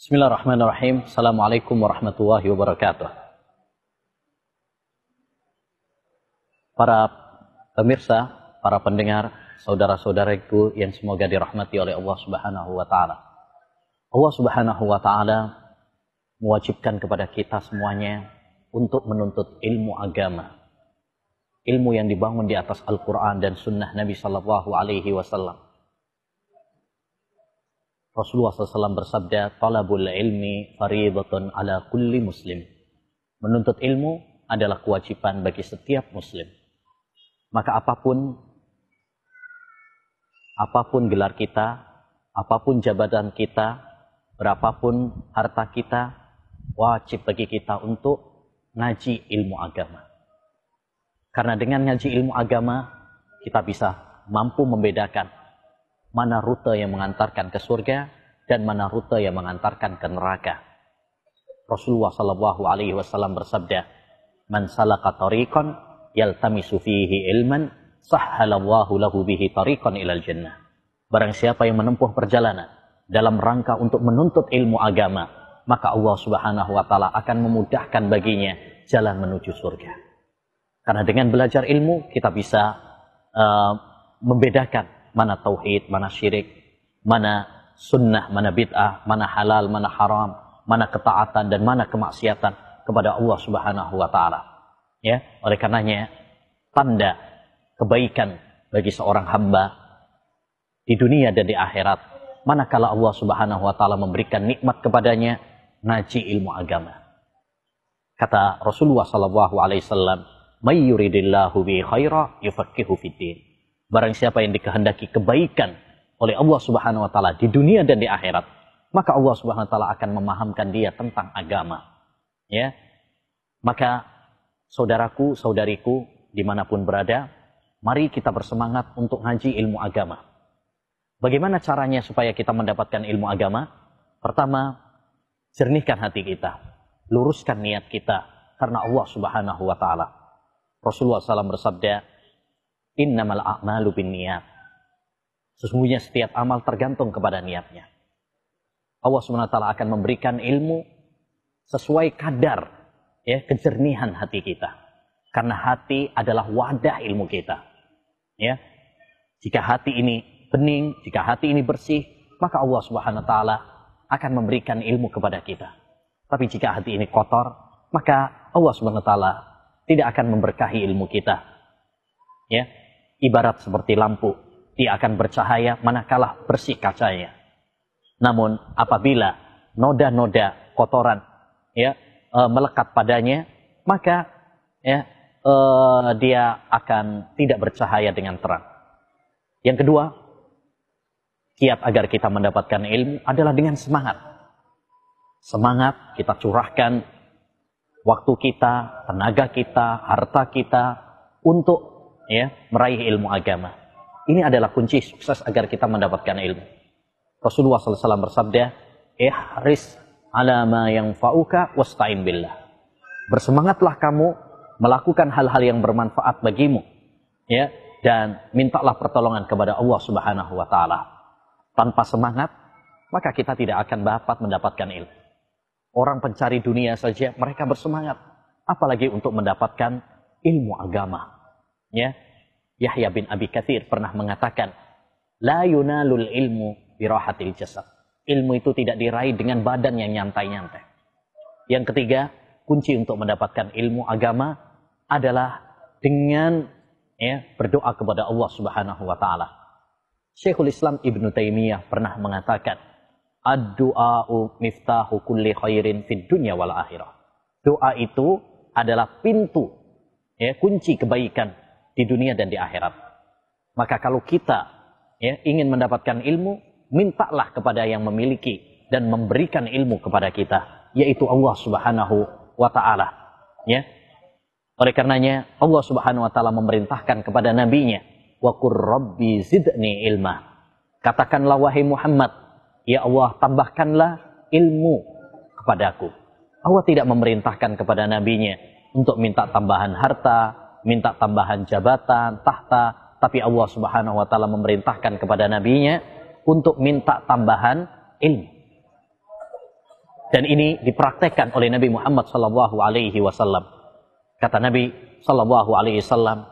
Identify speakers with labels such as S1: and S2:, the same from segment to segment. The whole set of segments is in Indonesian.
S1: Bismillahirrahmanirrahim. Assalamualaikum warahmatullahi wabarakatuh. Para pemirsa, para pendengar, saudara-saudaraku yang semoga dirahmati oleh Allah Subhanahu wa taala. Allah Subhanahu wa taala mewajibkan kepada kita semuanya untuk menuntut ilmu agama. Ilmu yang dibangun di atas Al-Quran dan Sunnah Nabi Sallallahu Alaihi Wasallam. Rasulullah SAW bersabda, Talabul ilmi faridatun ala kulli muslim. Menuntut ilmu adalah kewajiban bagi setiap muslim. Maka apa pun, apa pun gelar kita, apa pun jabatan kita, berapapun harta kita, wajib bagi kita untuk ngaji ilmu agama. Karena dengan ngaji ilmu agama, kita bisa mampu membedakan mana rute yang mengantarkan ke surga dan mana rute yang mengantarkan ke neraka. Rasulullah Shallallahu Alaihi Wasallam bersabda, "Man salaka tariqan yaltamisu fihi ilman, sahhalallahu lahu bihi tariqan ilal jannah." Barang siapa yang menempuh perjalanan dalam rangka untuk menuntut ilmu agama, maka Allah Subhanahu wa taala akan memudahkan baginya jalan menuju surga. Karena dengan belajar ilmu kita bisa uh, membedakan mana tauhid, mana syirik, mana sunnah, mana bid'ah, mana halal, mana haram, mana ketaatan dan mana kemaksiatan kepada Allah Subhanahu wa taala. Ya, oleh karenanya tanda kebaikan bagi seorang hamba di dunia dan di akhirat manakala Allah Subhanahu wa taala memberikan nikmat kepadanya ngaji ilmu agama. Kata Rasulullah sallallahu alaihi wasallam, "May yuridillahu bi khaira yufaqihu fid Barang siapa yang dikehendaki kebaikan oleh Allah Subhanahu wa taala di dunia dan di akhirat, maka Allah Subhanahu wa taala akan memahamkan dia tentang agama. Ya. Maka saudaraku, saudariku di mana pun berada, mari kita bersemangat untuk ngaji ilmu agama. Bagaimana caranya supaya kita mendapatkan ilmu agama? Pertama, jernihkan hati kita, luruskan niat kita karena Allah Subhanahu wa taala. Rasulullah SAW bersabda, Innamal a'malu bin niat. Sesungguhnya setiap amal tergantung kepada niatnya. Allah SWT akan memberikan ilmu sesuai kadar ya kejernihan hati kita. Karena hati adalah wadah ilmu kita. Ya. Jika hati ini bening, jika hati ini bersih, maka Allah Subhanahu taala akan memberikan ilmu kepada kita. Tapi jika hati ini kotor, maka Allah Subhanahu taala tidak akan memberkahi ilmu kita. Ya, ibarat seperti lampu. Dia akan bercahaya manakala bersih kacanya. Namun apabila noda-noda kotoran ya e, melekat padanya, maka ya e, dia akan tidak bercahaya dengan terang. Yang kedua, kiat agar kita mendapatkan ilmu adalah dengan semangat. Semangat kita curahkan waktu kita, tenaga kita, harta kita untuk ya meraih ilmu agama. Ini adalah kunci sukses agar kita mendapatkan ilmu. Rasulullah SAW bersabda, "Ihris ala ma yang fauka wasta'in billah." Bersemangatlah kamu melakukan hal-hal yang bermanfaat bagimu, ya, dan mintalah pertolongan kepada Allah Subhanahu wa taala. Tanpa semangat, maka kita tidak akan dapat mendapatkan ilmu. Orang pencari dunia saja mereka bersemangat, apalagi untuk mendapatkan ilmu agama. Ya, Yahya bin Abi Kathir pernah mengatakan, La yunalul ilmu birahatil jasad. Ilmu itu tidak diraih dengan badan yang nyantai-nyantai. Yang ketiga, kunci untuk mendapatkan ilmu agama adalah dengan ya, berdoa kepada Allah Subhanahu wa taala. Syekhul Islam Ibn Taimiyah pernah mengatakan, Ad-du'a'u miftahu kulli khairin fid dunya wal akhirah. Doa itu adalah pintu ya kunci kebaikan di dunia dan di akhirat. Maka kalau kita ya, ingin mendapatkan ilmu, mintalah kepada yang memiliki dan memberikan ilmu kepada kita, yaitu Allah Subhanahu wa taala. Ya. Oleh karenanya Allah Subhanahu wa taala memerintahkan kepada nabinya, "Wa qur rabbi zidni ilma." Katakanlah wahai Muhammad, ya Allah tambahkanlah ilmu kepadaku. Allah tidak memerintahkan kepada nabinya untuk minta tambahan harta, minta tambahan jabatan, tahta, tapi Allah Subhanahu wa taala memerintahkan kepada nabinya untuk minta tambahan ilmu. Dan ini dipraktekkan oleh Nabi Muhammad sallallahu alaihi wasallam. Kata Nabi sallallahu alaihi wasallam,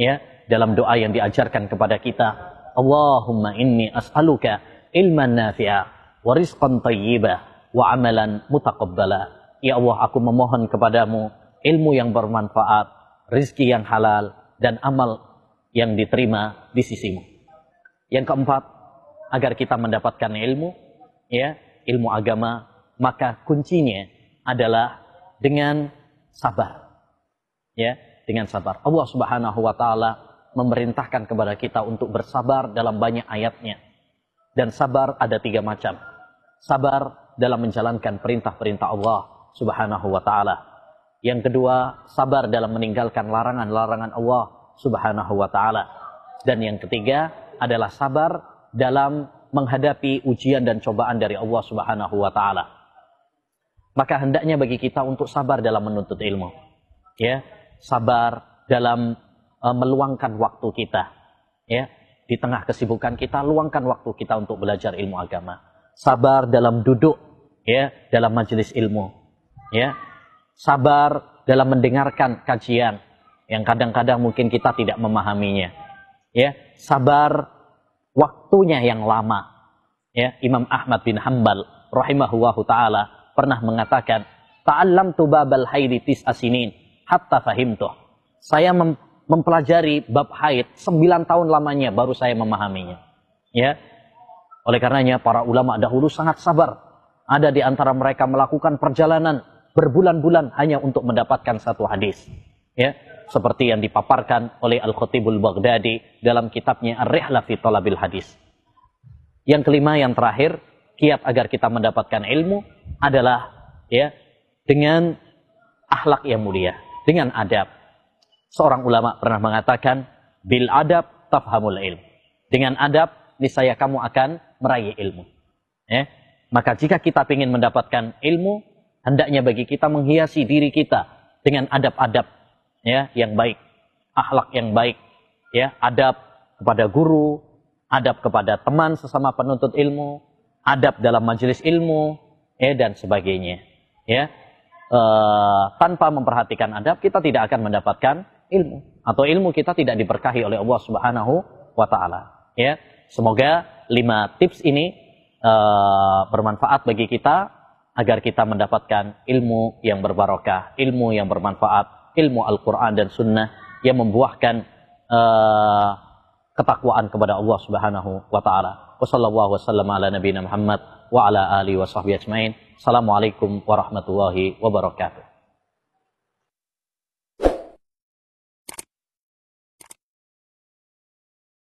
S1: ya, dalam doa yang diajarkan kepada kita, Allahumma inni as'aluka ilman nafi'a wa rizqan tayyiba wa amalan mutaqabbala. Ya Allah, aku memohon kepadamu ilmu yang bermanfaat, rizki yang halal, dan amal yang diterima di sisimu. Yang keempat, agar kita mendapatkan ilmu, ya, ilmu agama, maka kuncinya adalah dengan sabar. Ya, dengan sabar. Allah Subhanahu wa taala memerintahkan kepada kita untuk bersabar dalam banyak ayatnya. Dan sabar ada tiga macam. Sabar dalam menjalankan perintah-perintah Allah Subhanahu wa taala. Yang kedua, sabar dalam meninggalkan larangan-larangan Allah Subhanahu wa taala. Dan yang ketiga adalah sabar dalam menghadapi ujian dan cobaan dari Allah Subhanahu wa taala maka hendaknya bagi kita untuk sabar dalam menuntut ilmu. Ya, sabar dalam uh, meluangkan waktu kita. Ya, di tengah kesibukan kita luangkan waktu kita untuk belajar ilmu agama. Sabar dalam duduk ya, dalam majelis ilmu. Ya. Sabar dalam mendengarkan kajian yang kadang-kadang mungkin kita tidak memahaminya. Ya, sabar waktunya yang lama. Ya, Imam Ahmad bin Hambal rahimahullahu taala pernah mengatakan, Ta'allam tu babal haidi tis asinin, hatta fahimtuh. Saya mem mempelajari bab haid sembilan tahun lamanya baru saya memahaminya. Ya. Oleh karenanya para ulama dahulu sangat sabar. Ada di antara mereka melakukan perjalanan berbulan-bulan hanya untuk mendapatkan satu hadis. Ya, seperti yang dipaparkan oleh Al-Khatibul Baghdadi dalam kitabnya Ar-Rihla fi Talabil Hadis. Yang kelima yang terakhir, kiat agar kita mendapatkan ilmu adalah ya dengan akhlak yang mulia, dengan adab. Seorang ulama pernah mengatakan, bil adab tafhamul ilm. Dengan adab, niscaya kamu akan meraih ilmu. Ya. Maka jika kita ingin mendapatkan ilmu, hendaknya bagi kita menghiasi diri kita dengan adab-adab ya yang baik, akhlak yang baik, ya adab kepada guru, adab kepada teman sesama penuntut ilmu, adab dalam majelis ilmu, ya dan sebagainya. Ya, e, tanpa memperhatikan adab kita tidak akan mendapatkan ilmu atau ilmu kita tidak diberkahi oleh Allah Subhanahu wa taala. Ya, semoga lima tips ini e, bermanfaat bagi kita agar kita mendapatkan ilmu yang berbarokah, ilmu yang bermanfaat, ilmu Al-Qur'an dan sunnah yang membuahkan e, ketakwaan kepada Allah Subhanahu wa taala. Wassallallahu wasallam ala nabiyina Muhammad wa ala alihi wa sahbihi ajmain. Assalamualaikum warahmatullahi wabarakatuh.